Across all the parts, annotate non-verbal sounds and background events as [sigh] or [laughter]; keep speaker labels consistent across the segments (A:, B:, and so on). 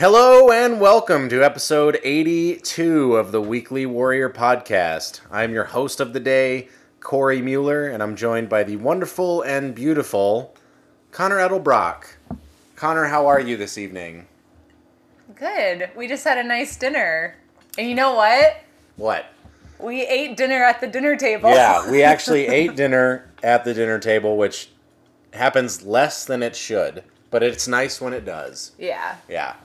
A: Hello and welcome to episode 82 of the Weekly Warrior Podcast. I'm your host of the day, Cory Mueller, and I'm joined by the wonderful and beautiful Conner Edelbrock. Conner, how are you this evening?
B: Good. We just had a nice dinner. And you know what?
A: What?
B: We ate dinner at the dinner table.
A: Yeah, we [laughs] actually ate dinner at the dinner table, which happens less than it should, but it's nice when it does.
B: Yeah.
A: Yeah.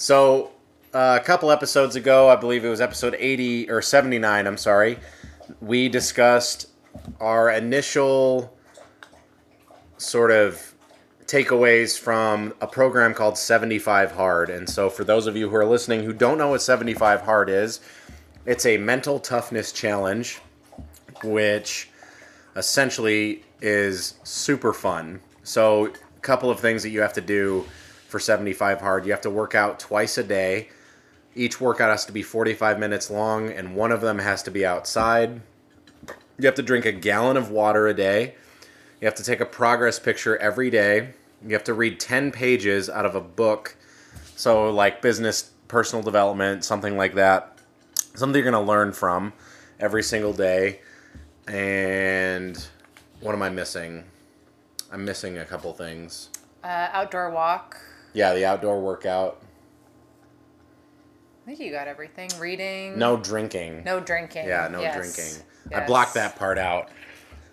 A: So, uh, a couple episodes ago, I believe it was episode 80 or 79, I'm sorry, we discussed our initial sort of takeaways from a program called 75 Hard. And so, for those of you who are listening who don't know what 75 Hard is, it's a mental toughness challenge, which essentially is super fun. So, a couple of things that you have to do for 75 hard. You have to work out twice a day. Each workout has to be 45 minutes long, and one of them has to be outside. You have to drink a gallon of water a day. You have to take a progress picture every day. You have to read 10 pages out of a book. So, like business, personal development, something like that. Something you're going to learn from every single day. And what am I missing? I'm missing a couple things.
B: Uh, outdoor walk.
A: Yeah, the outdoor workout.
B: I think you got everything. Reading.
A: No drinking.
B: No drinking.
A: Yeah, no
B: Yes.
A: drinking. I blocked that part out.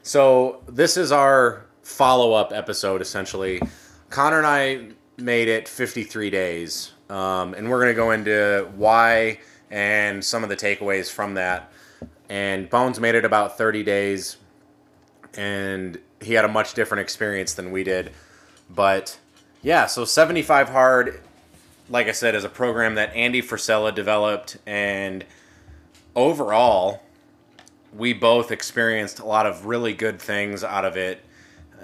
A: So this is our follow-up episode, essentially. Conner and I made it 53 days, um, and we're going to go into why and some of the takeaways from that. And Bones made it about 30 days, and he had a much different experience than we did. But yeah, so 75 Hard, like I said, is a program that Andy Frisella developed, and overall, we both experienced a lot of really good things out of it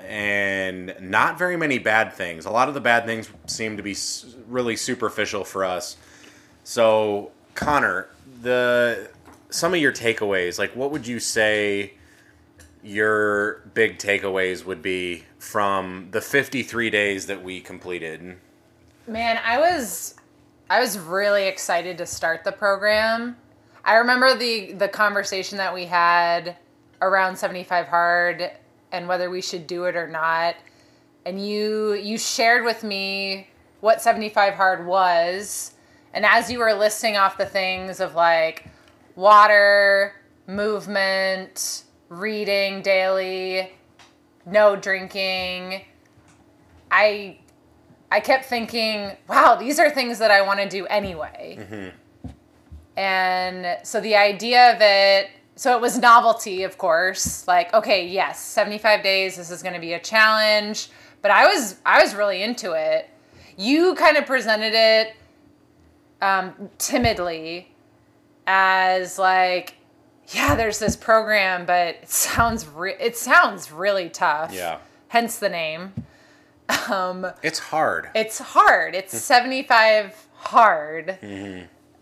A: and not very many bad things. A lot of the bad things seem to be really superficial for us. So, Conner, the some of your takeaways, like what would you say your big takeaways would be from the 53 days that we completed?
B: Man, I was I was really excited to start the program. I remember the the conversation that we had around 75 hard and whether we should do it or not. And you you shared with me what 75 hard was. And as you were listing off the things of like water, movement, reading daily, no drinking, I I kept thinking, wow, these are things that I want to do anyway. And so the idea of it, so it was novelty, of course. Like, okay, yes, 75 days, this is going to be a challenge. But I was I was really into it. You kind of presented it um, timidly as like, yeah, there's this program, but it sounds re- it sounds really tough.
A: Yeah.
B: Hence the name. Um,
A: It's hard.
B: it's hard. It's 75 hard.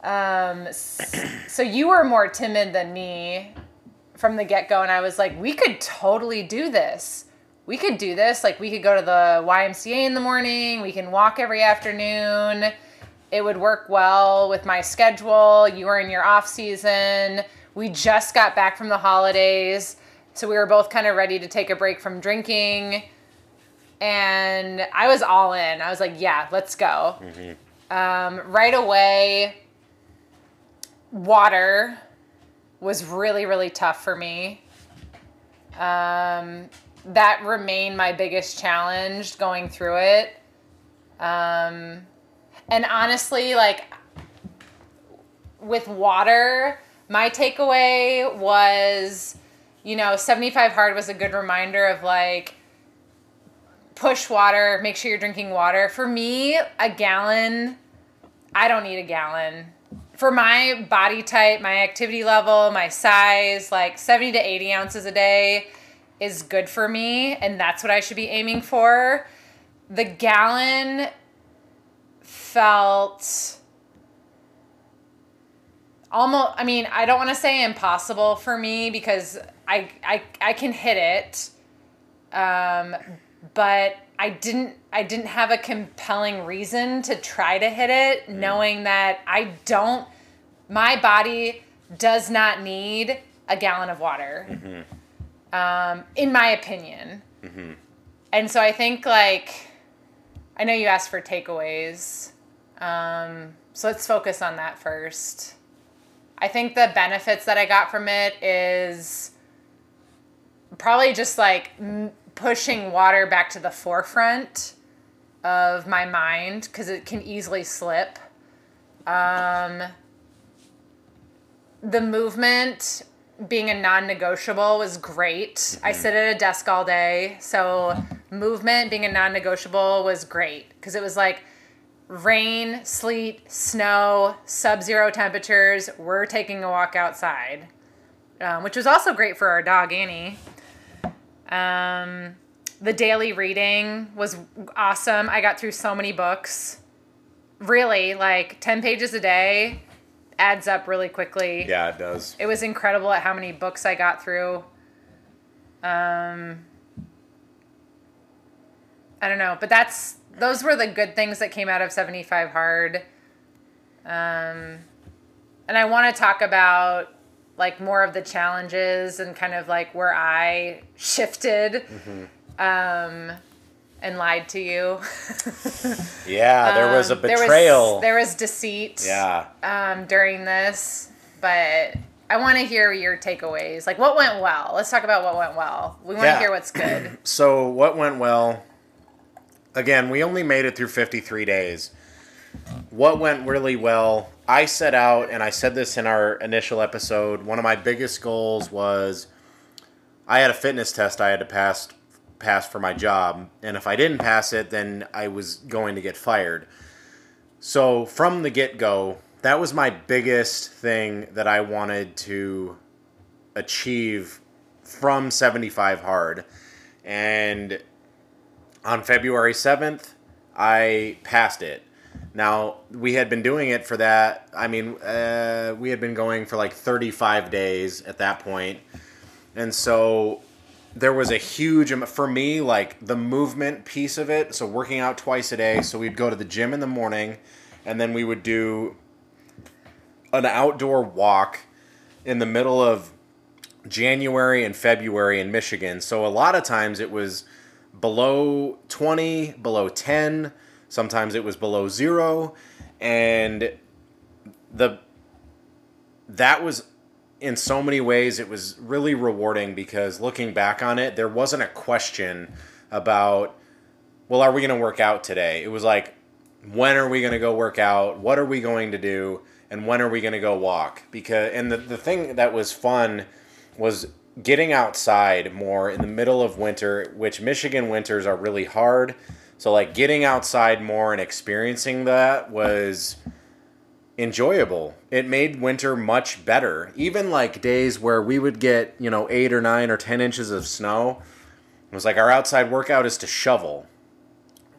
B: Um, so you were more timid than me from the get go, and I was like, we could totally do this. We could do this. Like, we could go to the YMCA in the morning, we can walk every afternoon. It would work well with my schedule. You were in your off season. We just got back from the holidays. So we were both kind of ready to take a break from drinking and I was all in. I was like, yeah, let's go. Um, right away, water was really, really tough for me. Um, that remained my biggest challenge going through it. Um, and honestly, like with water, my takeaway was you know, 75 hard was a good reminder of like push water, make sure you're drinking water. For me, a gallon, I don't need a gallon. For my body type, my activity level, my size, like 70 to 80 ounces a day is good for me, and that's what I should be aiming for. The gallon felt almost i mean i don't want to say impossible for me because i i, I can hit it um, but i didn't i didn't have a compelling reason to try to hit it mm. knowing that i don't my body does not need a gallon of water mm-hmm. um, in my opinion mm-hmm. and so i think like i know you asked for takeaways um, so let's focus on that first I think the benefits that I got from it is probably just like m- pushing water back to the forefront of my mind because it can easily slip. Um, the movement being a non negotiable was great. Mm-hmm. I sit at a desk all day, so movement being a non negotiable was great because it was like rain, sleet, snow, sub zero temperatures, we're taking a walk outside, um, which was also great for our dog, Annie. Um, the daily reading was awesome. I got through so many books. Really, like 10 pages a day adds up really quickly.
A: Yeah, it does.
B: It was incredible at how many books I got through. Um, I don't know, but that's those were the good things that came out of 75 hard um, and i want to talk about like more of the challenges and kind of like where i shifted mm-hmm. um, and lied to you [laughs]
A: yeah there was a betrayal
B: there was, there was deceit
A: yeah
B: um, during this but I want to hear your takeaways. Like, what went well? Let's talk about what went well. We want yeah. to hear what's good. [clears throat]
A: so, what went well? Again, we only made it through 53 days. What went really well? I set out, and I said this in our initial episode. One of my biggest goals was I had a fitness test I had to pass pass for my job, and if I didn't pass it, then I was going to get fired. So from the get go, that was my biggest thing that I wanted to achieve from 75 hard. And on February 7th, I passed it. Now, we had been doing it for that. I mean, uh, we had been going for like 35 days at that point. And so there was a huge, for me, like the movement piece of it. So working out twice a day. So we'd go to the gym in the morning and then we would do an outdoor walk in the middle of January and February in Michigan. So a lot of times it was below 20, below 10. Sometimes it was below zero. And the that was in so many ways it was really rewarding because looking back on it there wasn't a question about well are we going to work out today it was like when are we going to go work out what are we going to do and when are we going to go walk because and the, the thing that was fun was getting outside more in the middle of winter, which Michigan winters are really hard. So like getting outside more and experiencing that was enjoyable. It made winter much better. Even like days where we would get, you know, 8 or 9 or 10 inches of snow. It was like our outside workout is to shovel.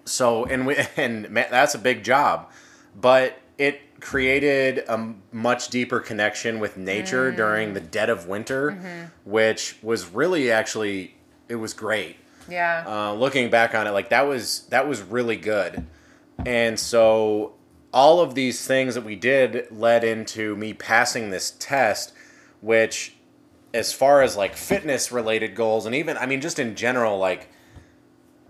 A: So and we [laughs] and that's a big job. But it created a much deeper connection with nature mm. during the dead of winter, mm-hmm. which was really actually it was great.
B: Yeah.
A: Uh, looking back on it, like that was that was really good, and so all of these things that we did led into me passing this test, which, as far as like fitness related goals, and even I mean just in general like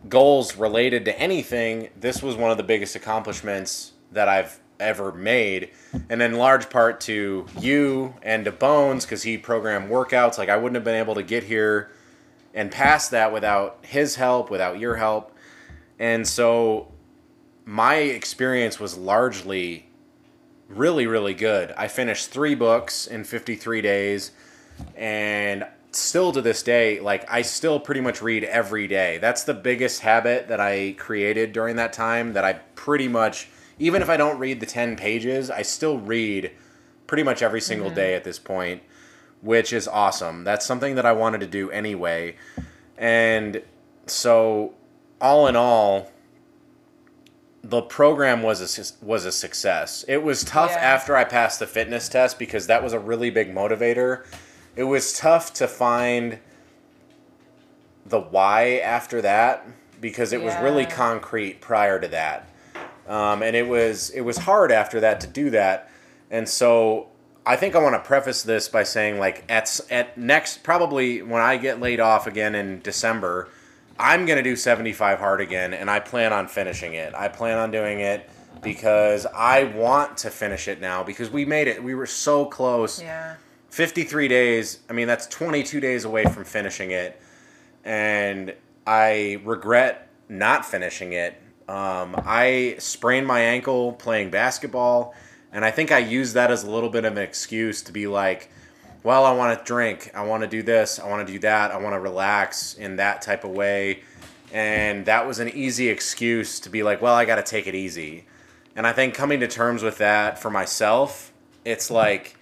A: goals related to anything, this was one of the biggest accomplishments that I've ever made, and in large part to you and to Bones because he programmed workouts. Like I wouldn't have been able to get here and pass that without his help, without your help, and so my experience was largely really really good. I finished three books in 53 days, and still to this day, like I still pretty much read every day. That's the biggest habit that I created during that time that I pretty much even if I don't read the 10 pages, I still read pretty much every single mm-hmm. day at this point, which is awesome. That's something that I wanted to do anyway. And so all in all, the program was a was a success. It was tough yeah. after I passed the fitness test because that was a really big motivator. It was tough to find the why after that because it yeah. was really concrete prior to that, um, and it was it was hard after that to do that. And so I think I want to preface this by saying like at at next probably when I get laid off again in December I'm going to do 75 hard again, and I plan on finishing it. I plan on doing it because I want to finish it now because we made it. We were so close.
B: Yeah.
A: 53 days. I mean, that's 22 days away from finishing it. And I regret not finishing it. Um, I sprained my ankle playing basketball, and I think I used that as a little bit of an excuse to be like, well, I want to drink, I want to do this, I want to do that, I want to relax in that type of way. And that was an easy excuse to be like, well, I got to take it easy. And I think coming to terms with that for myself, it's like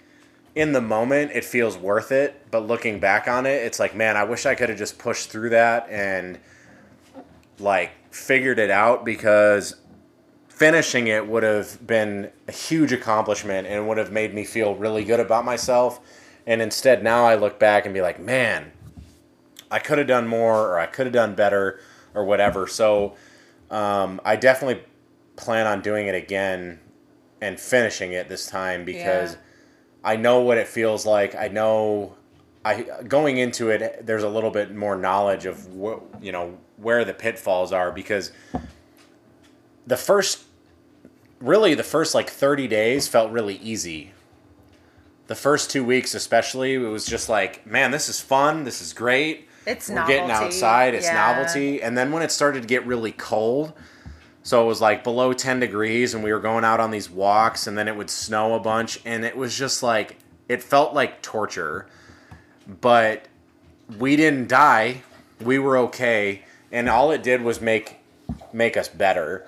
A: in the moment, it feels worth it. But looking back on it, it's like, man, I wish I could have just pushed through that and like figured it out because finishing it would have been a huge accomplishment and would have made me feel really good about myself and instead, now I look back and be like, man, I could have done more or I could have done better or whatever. So um, I definitely plan on doing it again and finishing it this time because yeah. I know what it feels like. I know I going into it there's a little bit more knowledge of what you know where the pitfalls are because the first really the first like 30 days felt really easy. The first two weeks especially it was just like man this is fun this is great.
B: It's
A: we're
B: novelty.
A: getting outside it's yeah. novelty. And then when it started to get really cold so it was like below 10 degrees and we were going out on these walks and then it would snow a bunch and it was just like it felt like torture. But we didn't die. We were okay and all it did was make make us better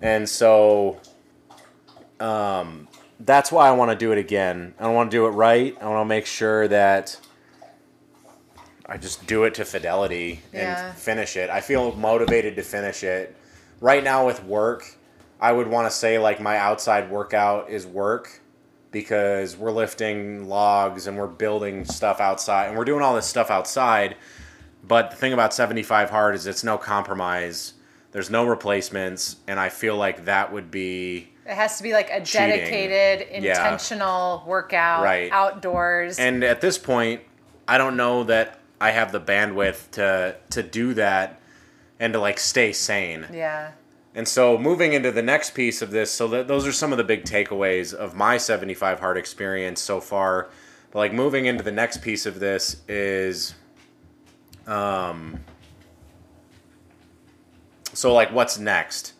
A: and so um that's why I want to do it again. I want to do it right. I want to make sure that I just do it to fidelity and yeah. finish it. I feel motivated to finish it. Right now with work, I would want to say like my outside workout is work because we're lifting logs and we're building stuff outside and we're doing all this stuff outside. But the thing about 75 hard is it's no compromise. There's no replacements and I feel like that would be
B: it has to be like a dedicated, intentional yeah. workout, right. outdoors.
A: And at this point, I don't know that I have the bandwidth to to do that and to like stay sane.
B: Yeah.
A: And so moving into the next piece of this, so that those are some of the big takeaways of my 75 hard experience so far. But like moving into the next piece of this is um so like what's next?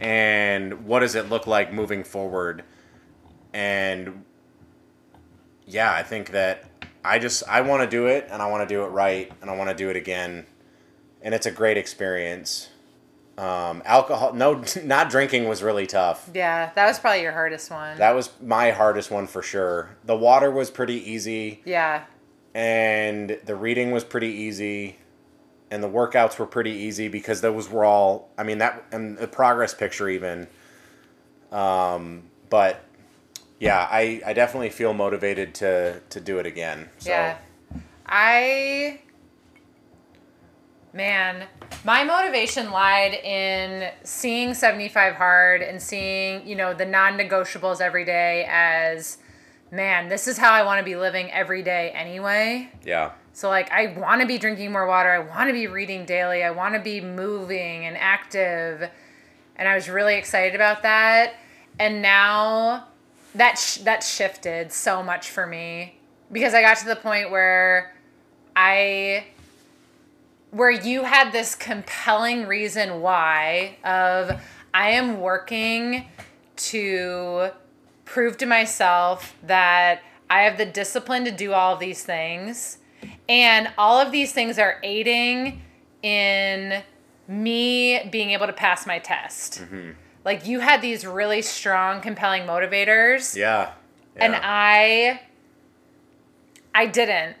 A: and what does it look like moving forward? And yeah i think that i just i want to do it and i want to do it right and i want to do it again. And it's a great experience. Um, alcohol no [laughs] not drinking was really tough.
B: Yeah that was probably your hardest one.
A: That was my hardest one for sure. The water was pretty easy.
B: Yeah
A: and the reading was pretty easy and the workouts were pretty easy because those were all I mean that and the progress picture even um, but yeah I, I definitely feel motivated to to do it again so.
B: yeah I man my motivation lied in seeing 75 hard and seeing you know the non-negotiables every day as man this is how I want to be living every day anyway
A: yeah
B: so, like, I want to be drinking more water. I want to be reading daily. I want to be moving and active. And I was really excited about that. And now that sh- that shifted so much for me because I got to the point where I where you had this compelling reason why of I am working to prove to myself that I have the discipline to do all of these things And all of these things are aiding in me being able to pass my test.
A: Mm-hmm.
B: Like you had these really strong, compelling motivators.
A: Yeah.
B: And I I didn't.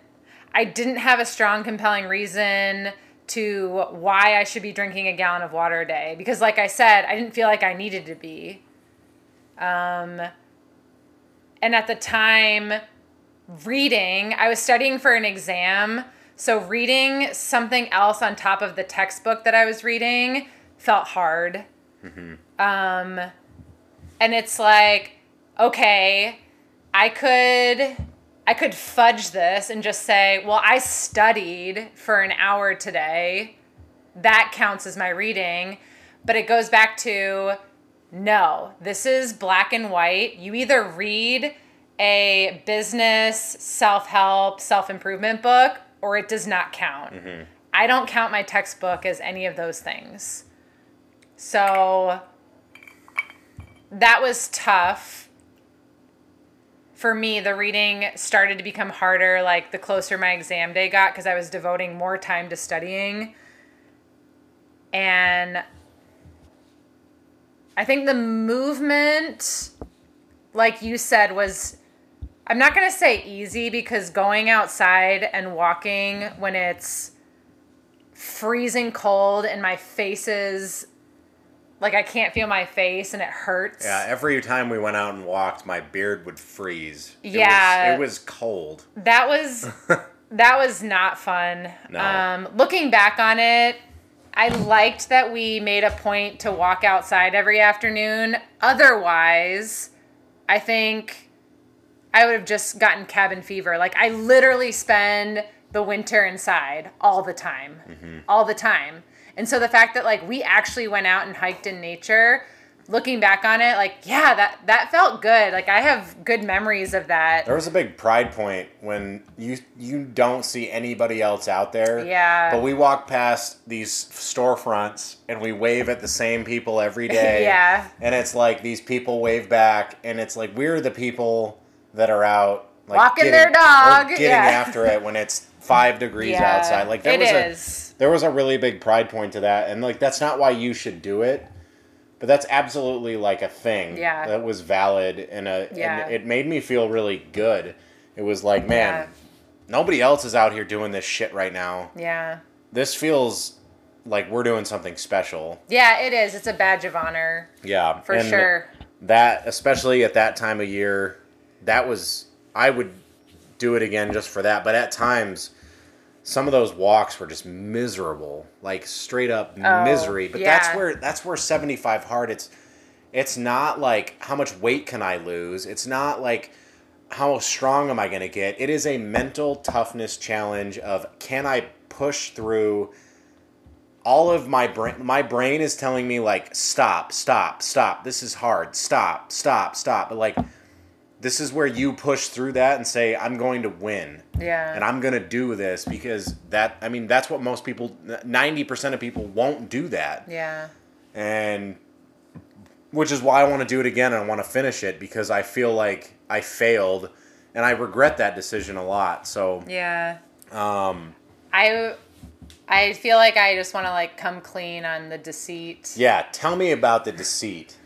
B: I didn't have a strong compelling reason to why I should be drinking a gallon of water a day because like I said, I didn't feel like I needed to be. Um and at the time reading, I was studying for an exam, so reading something else on top of the textbook that I was reading felt hard. Um and it's like okay, I could I could fudge this and just say, well, I studied for an hour today. That counts as my reading. But it goes back to no, this is black and white. You either read a business, self help, self improvement book, or it does not count. Mm-hmm. I don't count my textbook as any of those things. So that was tough for me the reading started to become harder like the closer my exam day got because i was devoting more time to studying and i think the movement like you said was i'm not going to say easy because going outside and walking when it's freezing cold and my face is like i can't feel my face and it hurts
A: Yeah, every time we went out and walked, my beard would freeze. It was-
B: Yeah.
A: it was cold.
B: That was [laughs] that was not fun.
A: No.
B: Um, looking back on it, I liked that we made a point to walk outside every afternoon. Otherwise, I think I would have just gotten cabin fever. Like I literally spend the winter inside all the time. Mm-hmm. All the time. And so the fact that like we actually went out and hiked in nature, looking back on it, like yeah, that that felt good. Like I have good memories of that.
A: There was a big pride point when you you don't see anybody else out there.
B: Yeah.
A: But we walk past these storefronts and we wave at the same people every [laughs] day.
B: Yeah.
A: And it's like these people wave back and it's like we're the people that are out like
B: Walking their dog,
A: getting
B: yeah. [laughs]
A: after it when it's five degrees outside. Like there was
B: is.
A: a there was a really big pride point to that and like that's not why you should do it. But that's absolutely like a thing
B: Yeah.
A: that was valid and uh, a
B: Yeah.
A: and it made me feel really good. It was like, man,
B: Yeah.
A: nobody else is out here doing this shit right now.
B: Yeah.
A: This feels like we're doing something special.
B: Yeah, it is. It's a badge of honor
A: Yeah,
B: for
A: and
B: sure.
A: That especially at that time of year, that was I would do it again just for that. But at times, some of those walks were just miserable, like straight up
B: Oh,
A: misery. But that's where that's where seventy five hard. It's it's not like how much weight can I lose. It's not like how strong am I going to get. It is a mental toughness challenge of can I push through all of my brain my brain is telling me like stop stop stop this is hard stop stop stop but like this is where you push through that and say i'm going to win
B: Yeah.
A: and i'm going to do this because that i mean that's what most people 90% of people won't do that
B: yeah.
A: and which is why i want to do it again and i want to finish it because i feel like i failed and i regret that decision a lot so
B: Yeah.
A: um
B: I I feel like I just want to like come clean on the deceit.
A: yeah tell me about the deceit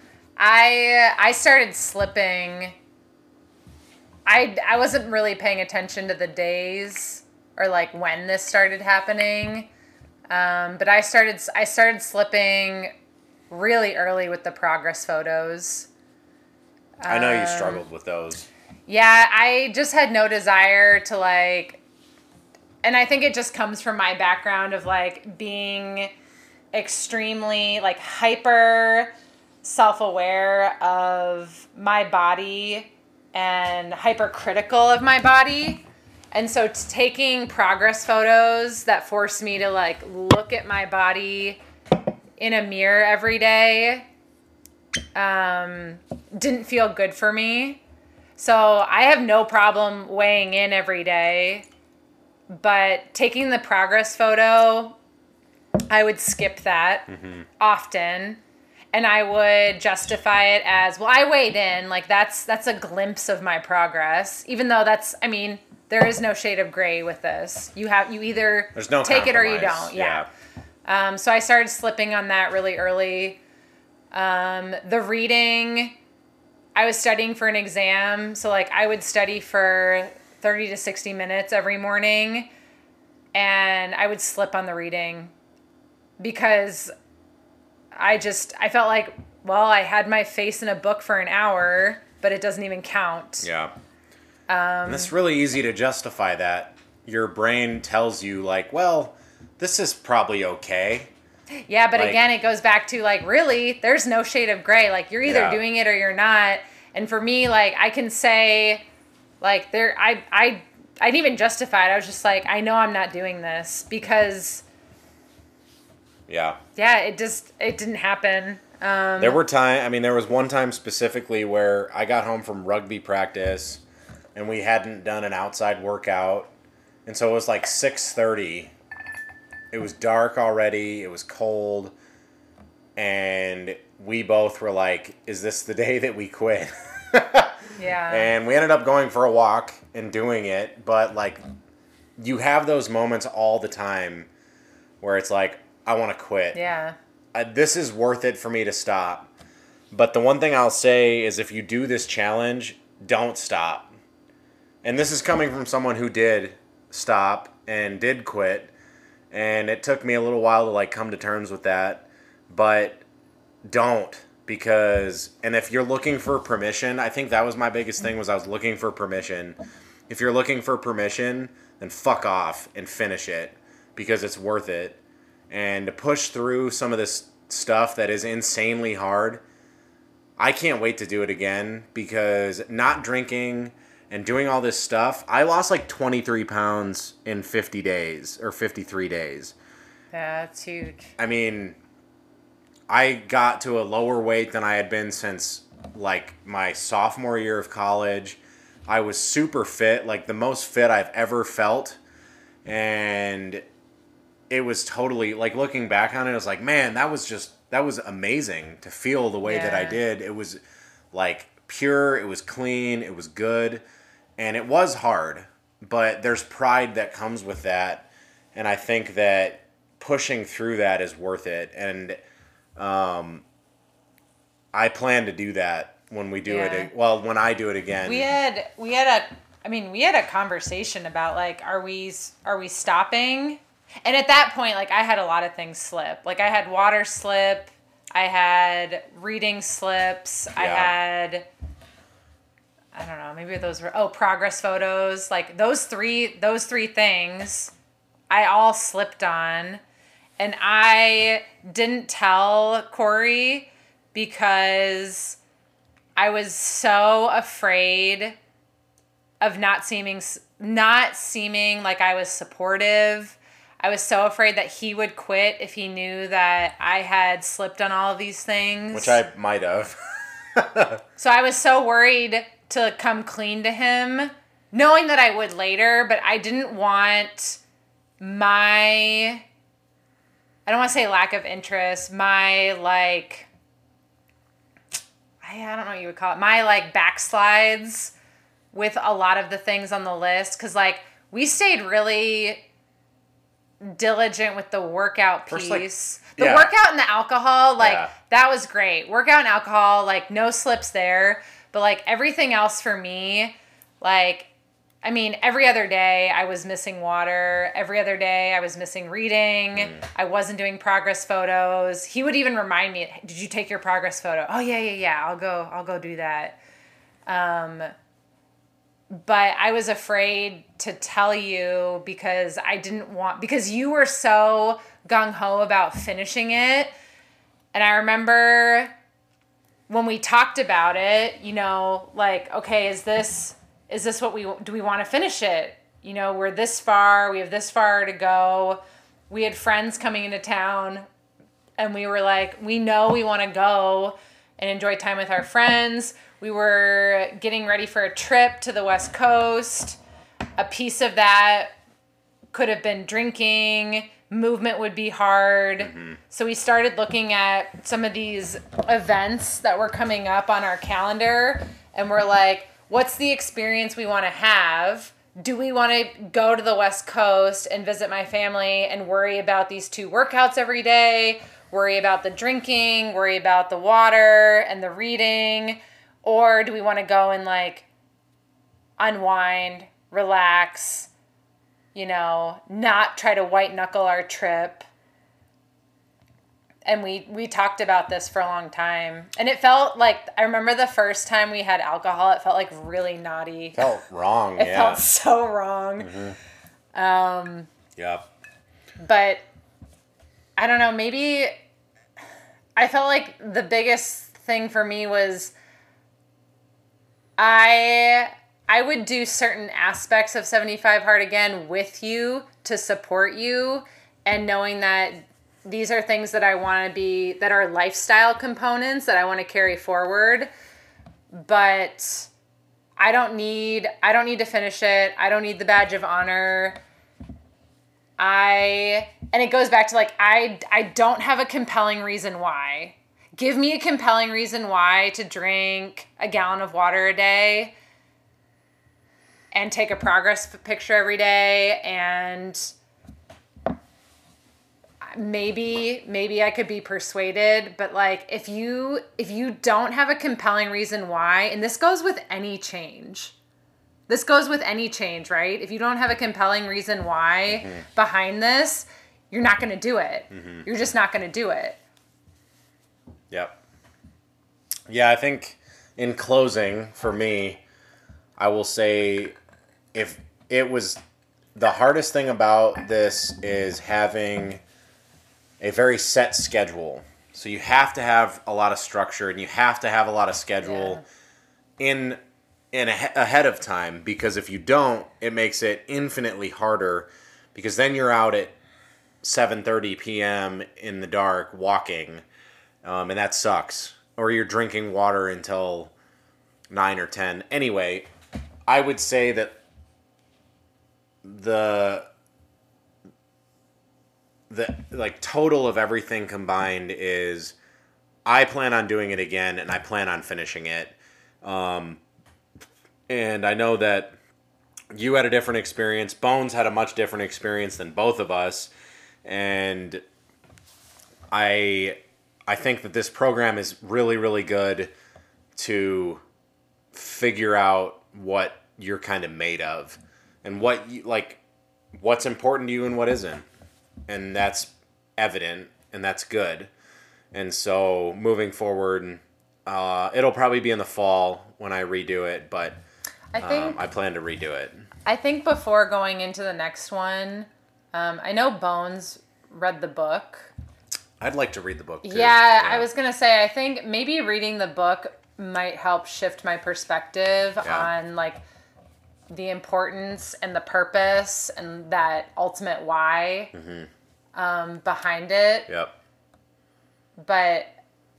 B: I I started slipping. I I wasn't really paying attention to the days or like when this started happening. Um, but I started I started slipping really early with the progress photos.
A: i know you
B: Um,
A: struggled with those
B: Yeah, I just had no desire to like and I think it just comes from my background of like being extremely like hyper self-aware of my body and hypercritical of my body. And so taking progress photos that forced me to like look at my body in a mirror every day um, didn't feel good for me. So I have no problem weighing in every day, but taking the progress photo, I would skip that often. And I would justify it as, well, I weighed in, like that's that's a glimpse of my progress. Even though that's I mean, there is no shade of gray with this. You have you either
A: no
B: take it or you don't. Yeah. Um, so I started slipping on that really early. Um, the reading, I was studying for an exam, so like I would study for 30 to 60 minutes every morning, and I would slip on the reading because I just I felt like well I had my face in a book for an hour, but it doesn't even count.
A: Yeah. Um, and it's really easy to justify that. Your brain tells you, like, well, this is probably okay.
B: Yeah, but
A: Like-
B: again, it goes back to like, really, there's no shade of gray. Like, you're either
A: Yeah.
B: doing it or you're not. And for me, like, I can say, like, there, I, I, I didn't even justify it. I was just like, I know I'm not doing this because,
A: Yeah.
B: yeah, it just, it didn't happen. Um,
A: There were time. I mean, there was one time specifically where I got home from rugby practice, and we hadn't done an outside workout, and so it was like six thirty. It was dark already. It was cold, and we both were like, "Is this the day that we quit?" [laughs]
B: yeah.
A: and we ended up going for a walk and doing it. But like, you have those moments all the time where it's like, "I want to quit."
B: yeah.
A: uh, this is worth it for me to stop. But the one thing I'll say is if you do this challenge, don't stop. And this is coming from someone who did stop and did quit. And it took me a little while to like come to terms with that. But don't because and if you're looking for permission, I think that was my biggest thing was I was looking for permission. If you're looking for permission, then fuck off and finish it because it's worth it and to push through some of this stuff that is insanely hard. I can't wait to do it again because not drinking and doing all this stuff, I lost like 23 pounds in 50 days or 53 days.
B: That's huge.
A: I mean, I got to a lower weight than I had been since like my sophomore year of college. I was super fit, like the most fit I've ever felt. And it was totally like looking back on it, I was like, man, that was just that was amazing to feel the way that I did. It was like pure, it was clean, it was good, and it was hard, but there's pride that comes with that. And I think that pushing through that is worth it. And um, I plan to do that when we do
B: Yeah.
A: it. Well, when I do it again.
B: We had we had a I mean we had a conversation about like are we are we stopping? And at that point like I had a lot of things slip. Like I had water slip, I had reading slips, I had I don't know, maybe those were oh progress photos. Like those three those three things I all slipped on and I didn't tell Cory because I was so afraid of not seeming not seeming like I was supportive. I was so afraid that he would quit if he knew that I had slipped on all of these things.
A: which I might have. [laughs]
B: So I was so worried to come clean to him, knowing that I would later, but I didn't want my I don't want to say lack of interest, my like I, I don't know what you would call it, my like backslides with a lot of the things on the list cuz like we stayed really diligent with the workout
A: First, like-
B: piece. the
A: yeah.
B: workout and the alcohol, like
A: Yeah.
B: that was great. Workout and alcohol, like no slips there. But like everything else for me, like I mean, every other day I was missing water. Every other day I was missing reading.
A: Mm.
B: I wasn't doing progress photos. He would even remind me, "Did you take your progress photo?" Oh yeah, yeah, yeah. I'll go. I'll go do that. Um, but I was afraid to tell you because I didn't want because you were so gung ho about finishing it. And I remember when we talked about it, you know, like, okay, is this is this what we do we want to finish it? You know, we're this far, we have this far to go. We had friends coming into town and we were like, we know we want to go and enjoy time with our friends. We were getting ready for a trip to the West Coast. A piece of that could have been drinking, movement would be hard. Mm-hmm. So we started looking at some of these events that were coming up on our calendar and we're like, what's the experience we want to have? Do we want to go to the West Coast and visit my family and worry about these two workouts every day? Worry about the drinking, worry about the water and the reading? Or do we want to go and like unwind, relax, you know, not try to white knuckle our trip. And we we talked about this for a long time. And it felt like I remember the first time we had alcohol, it felt like really naughty.
A: Felt wrong. [laughs]
B: It
A: yeah.
B: felt so wrong. Um
A: Yep.
B: but I don't know, maybe I felt like the biggest thing for me was I I would do certain aspects of 75 hard again with you to support you and knowing that these are things that I want to be that are lifestyle components that I want to carry forward but I don't need I don't need to finish it. I don't need the badge of honor. I and it goes back to like I I don't have a compelling reason why. Give me a compelling reason why to drink a gallon of water a day and take a progress picture every day and maybe maybe I could be persuaded but like if you if you don't have a compelling reason why and this goes with any change this goes with any change, right? If you don't have a compelling reason why mm-hmm. behind this, you're not going to do it. Mm-hmm. You're just not going to do it.
A: Yep. Yeah, I think in closing, for me, I will say if it was the hardest thing about this is having a very set schedule. So you have to have a lot of structure and you have to have a lot of schedule in in a, ahead of time because if you don't, it makes it infinitely harder because then you're out at 7:30 p.m. in the dark walking um, and that sucks. Or you're drinking water until nine or ten. Anyway, I would say that the the like total of everything combined is I plan on doing it again and I plan on finishing it. Um, and I know that you had a different experience. Bones had a much different experience than both of us, and I I think that this program is really really good to figure out what you're kind of made of and what you like what's important to you and what isn't. And that's evident and that's good. And so moving forward uh, it'll probably be in the fall when I redo it, but
B: I think
A: um, I plan to redo it.
B: I think before going into the next one, um, I know Bones read the book.
A: I'd like to read the book too.
B: Yeah, I was gonna say I think maybe reading the book might help shift my perspective
A: Yeah.
B: on like the importance and the purpose and that ultimate why
A: Mm-hmm.
B: um, behind it.
A: Yep.
B: But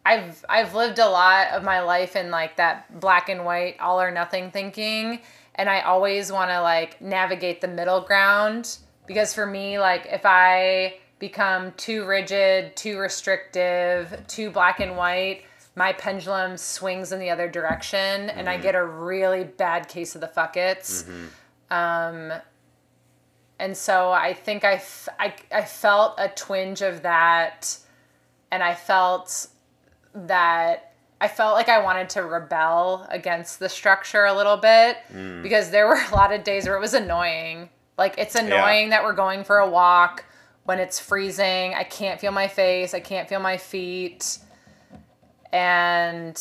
B: I've I've lived a lot of my life in like that black and white all or nothing thinking and I always want to like navigate the middle ground because for me like if I become too rigid, too restrictive, too black and white, my pendulum swings in the other direction and I mm-hmm. get a really bad case of the fuckets. Mm-hmm. Um and so I think I, f- I, I felt a twinge of that and I felt that I felt like I wanted to rebel against the structure a little bit mm. because there were [laughs] a lot of days where it was annoying. Like it's annoying that we're going for a walk when it's freezing. I can't feel my face, I can't feel my feet. And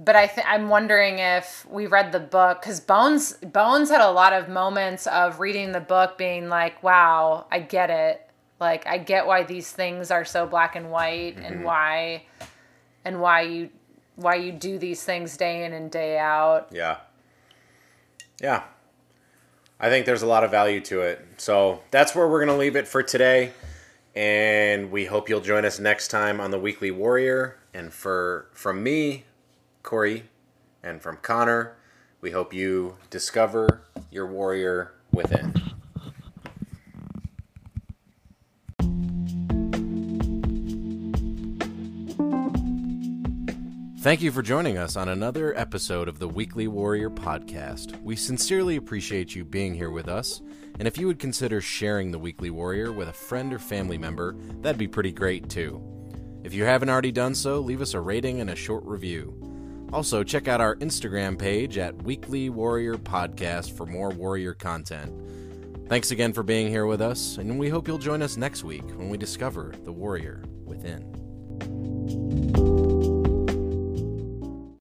B: but I th- I'm wondering if we read the book because Bones Bones had a lot of moments of reading the book being like, "Wow, I get it. Like, I get why these things are so black and white, and mm-hmm. why, and why you, why you do these things day in and day out."
A: Yeah. Yeah. I think there's a lot of value to it. So that's where we're going to leave it for today. And we hope you'll join us next time on the Weekly Warrior. And for from me, Cory, and from Conner, we hope you discover your warrior within. Thank you for joining us on another episode of the Weekly Warrior podcast. We sincerely appreciate you being here with us, and if you would consider sharing the Weekly Warrior with a friend or family member, that'd be pretty great too. If you haven't already done so, leave us a rating and a short review. Also, check out our Instagram page at Weekly Warrior Podcast for more warrior content. Thanks again for being here with us, and we hope you'll join us next week when we discover the warrior within.